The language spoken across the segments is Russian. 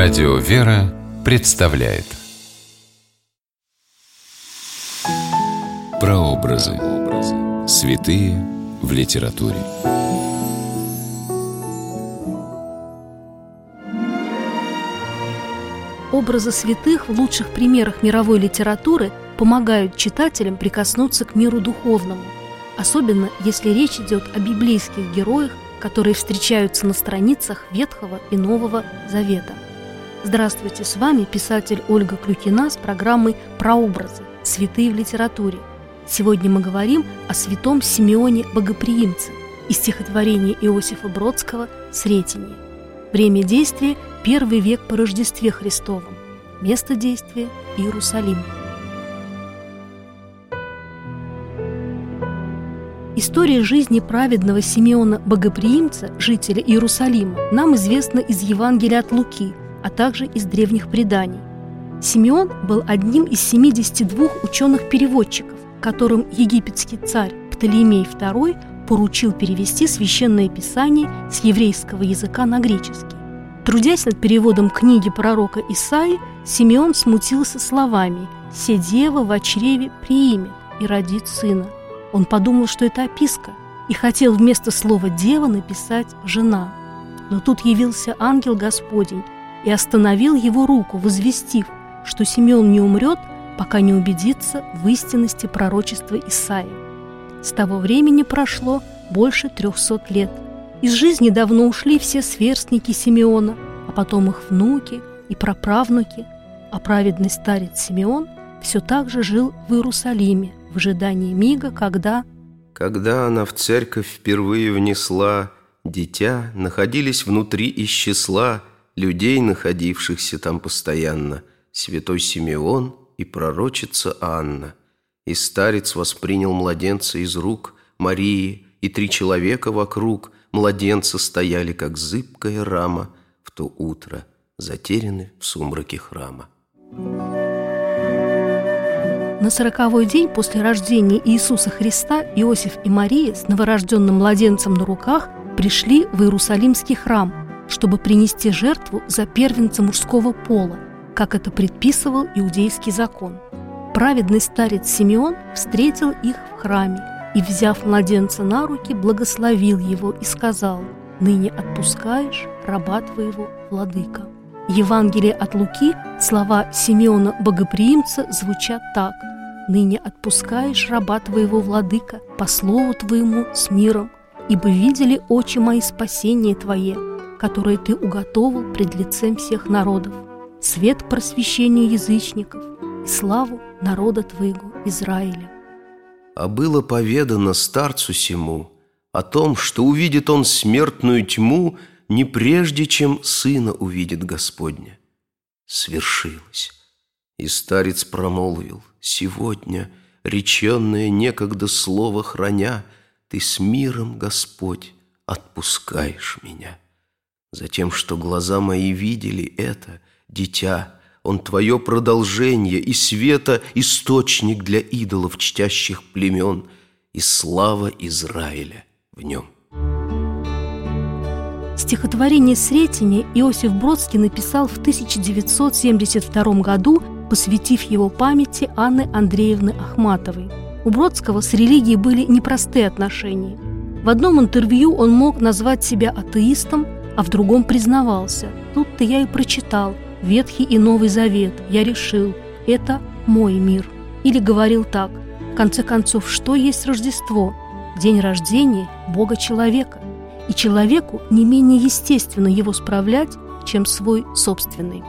Радио «Вера» представляет Прообразы. Святые в литературе. Образы святых в лучших примерах мировой литературы помогают читателям прикоснуться к миру духовному, особенно если речь идет о библейских героях, которые встречаются на страницах Ветхого и Нового Завета. Здравствуйте, с вами писатель Ольга Клюкина с программой «Прообразы. Святые в литературе». Сегодня мы говорим о святом Симеоне Богоприимце из стихотворения Иосифа Бродского «Сретение». Время действия – первый век по Рождестве Христовом. Место действия – Иерусалим. История жизни праведного Симеона Богоприимца, жителя Иерусалима, нам известна из Евангелия от Луки, а также из древних преданий. Симеон был одним из 72 ученых-переводчиков, которым египетский царь Птолемей II поручил перевести священное писание с еврейского языка на греческий. Трудясь над переводом книги пророка Исаи, Симеон смутился словами «Се дева в чреве приимет и родит сына». Он подумал, что это описка, и хотел вместо слова «дева» написать «жена». Но тут явился ангел Господень и остановил его руку, возвестив, что Симеон не умрет, пока не убедится в истинности пророчества Исаии. С того времени прошло больше трехсот лет. Из жизни давно ушли все сверстники Симеона, а потом их внуки и праправнуки, а праведный старец Симеон все так же жил в Иерусалиме, в ожидании мига, когда... Когда она в церковь впервые внесла дитя, находились внутри из числа людей, находившихся там постоянно, святой Симеон и пророчица Анна. И старец воспринял младенца из рук Марии, и три человека вокруг младенца стояли, как зыбкая рама, в то утро, затеряны в сумраке храма. На сороковой день после рождения Иисуса Христа Иосиф и Мария с новорожденным младенцем на руках пришли в Иерусалимский храм, чтобы принести жертву за первенца мужского пола, как это предписывал иудейский закон. Праведный старец Симеон встретил их в храме и, взяв младенца на руки, благословил его и сказал «Ныне отпускаешь раба твоего, владыка». Евангелие от Луки, слова Симеона Богоприимца звучат так «Ныне отпускаешь раба твоего, владыка, по слову твоему с миром, ибо видели очи мои спасение твое, которое ты уготовил пред лицем всех народов, свет к просвещению язычников и славу народа твоего Израиля». А было поведано старцу сему о том, что увидит он смертную тьму – не прежде, чем сына увидит Господня. Свершилось. И старец промолвил, сегодня, реченное некогда слово храня, ты с миром, Господь, отпускаешь меня. Затем, что глаза мои видели это, дитя, он твое продолжение и света источник для идолов чтящих племен и слава Израиля в нем. Стихотворение «Сретение» Иосиф Бродский написал в 1972 году, посвятив его памяти Анны Андреевны Ахматовой. У Бродского с религией были непростые отношения. В одном интервью он мог назвать себя атеистом, а в другом признавался. Тут-то я и прочитал Ветхий и Новый Завет. Я решил, это мой мир. Или говорил так, в конце концов, что есть Рождество? День рождения Бога-человека и человеку не менее естественно его справлять, чем свой собственный.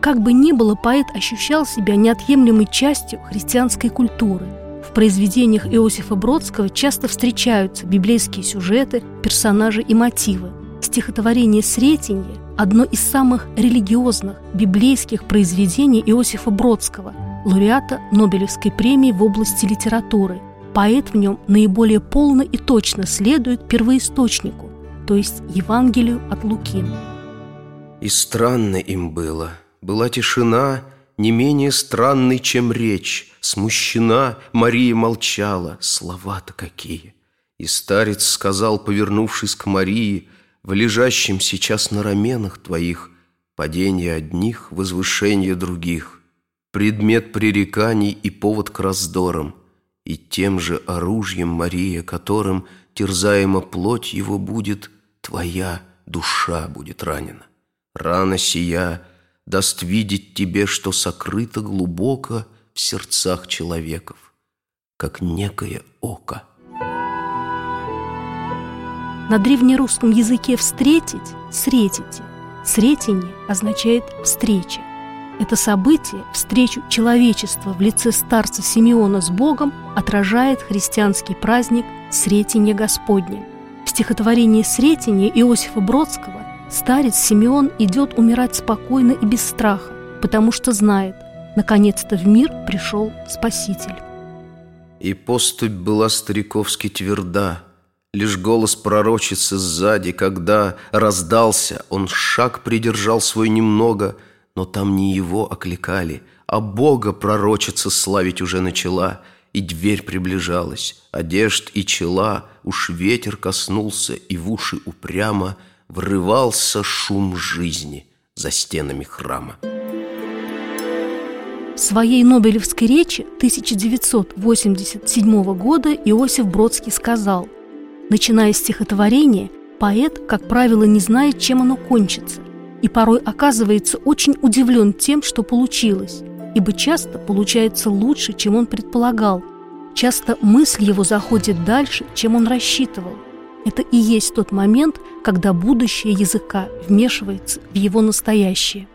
Как бы ни было, поэт ощущал себя неотъемлемой частью христианской культуры. В произведениях Иосифа Бродского часто встречаются библейские сюжеты, персонажи и мотивы. Стихотворение «Сретенье» – одно из самых религиозных библейских произведений Иосифа Бродского, лауреата Нобелевской премии в области литературы. Поэт в нем наиболее полно и точно следует первоисточнику, то есть Евангелию от Луки. И странно им было. Была тишина, не менее странной, чем речь. Смущена, Мария молчала. Слова-то какие! И старец сказал, повернувшись к Марии, В лежащем сейчас на раменах твоих Падение одних, возвышение других, Предмет пререканий и повод к раздорам, И тем же оружием, Мария, которым Терзаема плоть его будет, Твоя душа будет ранена. Рана сия даст видеть тебе, что сокрыто глубоко В сердцах человеков, как некое око. На древнерусском языке «встретить» – «сретите». «Сретение» означает «встреча». Это событие, встречу человечества в лице старца Симеона с Богом, отражает христианский праздник Сретения Господня. В стихотворении Сретения Иосифа Бродского старец Симеон идет умирать спокойно и без страха, потому что знает, наконец-то в мир пришел Спаситель. И поступь была стариковски тверда, Лишь голос пророчицы сзади, когда раздался, он шаг придержал свой немного, но там не его окликали, а Бога пророчица славить уже начала, и дверь приближалась, одежд и чела, уж ветер коснулся, и в уши упрямо врывался шум жизни за стенами храма. В своей Нобелевской речи 1987 года Иосиф Бродский сказал – Начиная стихотворение, поэт, как правило, не знает, чем оно кончится, и порой оказывается очень удивлен тем, что получилось, ибо часто получается лучше, чем он предполагал. Часто мысль его заходит дальше, чем он рассчитывал. Это и есть тот момент, когда будущее языка вмешивается в его настоящее.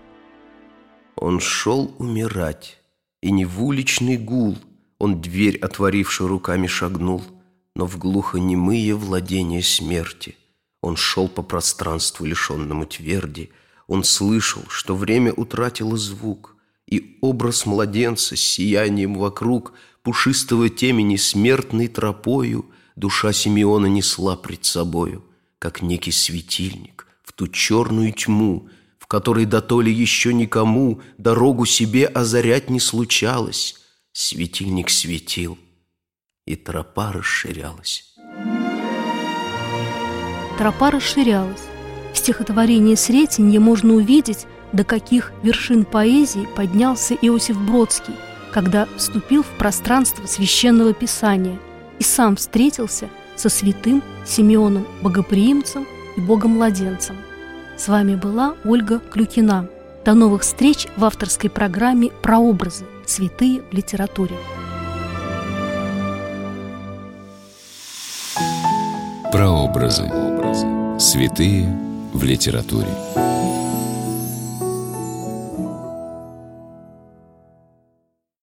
Он шел умирать, и не в уличный гул Он дверь, отворивший руками, шагнул – но в глухонемые владения смерти. Он шел по пространству, лишенному тверди. Он слышал, что время утратило звук, и образ младенца с сиянием вокруг пушистого темени смертной тропою душа Симеона несла пред собою, как некий светильник в ту черную тьму, в которой дотоле еще никому дорогу себе озарять не случалось. Светильник светил, и тропа расширялась. Тропа расширялась. В стихотворении «Сретенье» можно увидеть, до каких вершин поэзии поднялся Иосиф Бродский, когда вступил в пространство священного писания и сам встретился со святым Симеоном Богоприимцем и Богомладенцем. С вами была Ольга Клюкина. До новых встреч в авторской программе «Прообразы. Святые в литературе». Прообразы. Святые в литературе.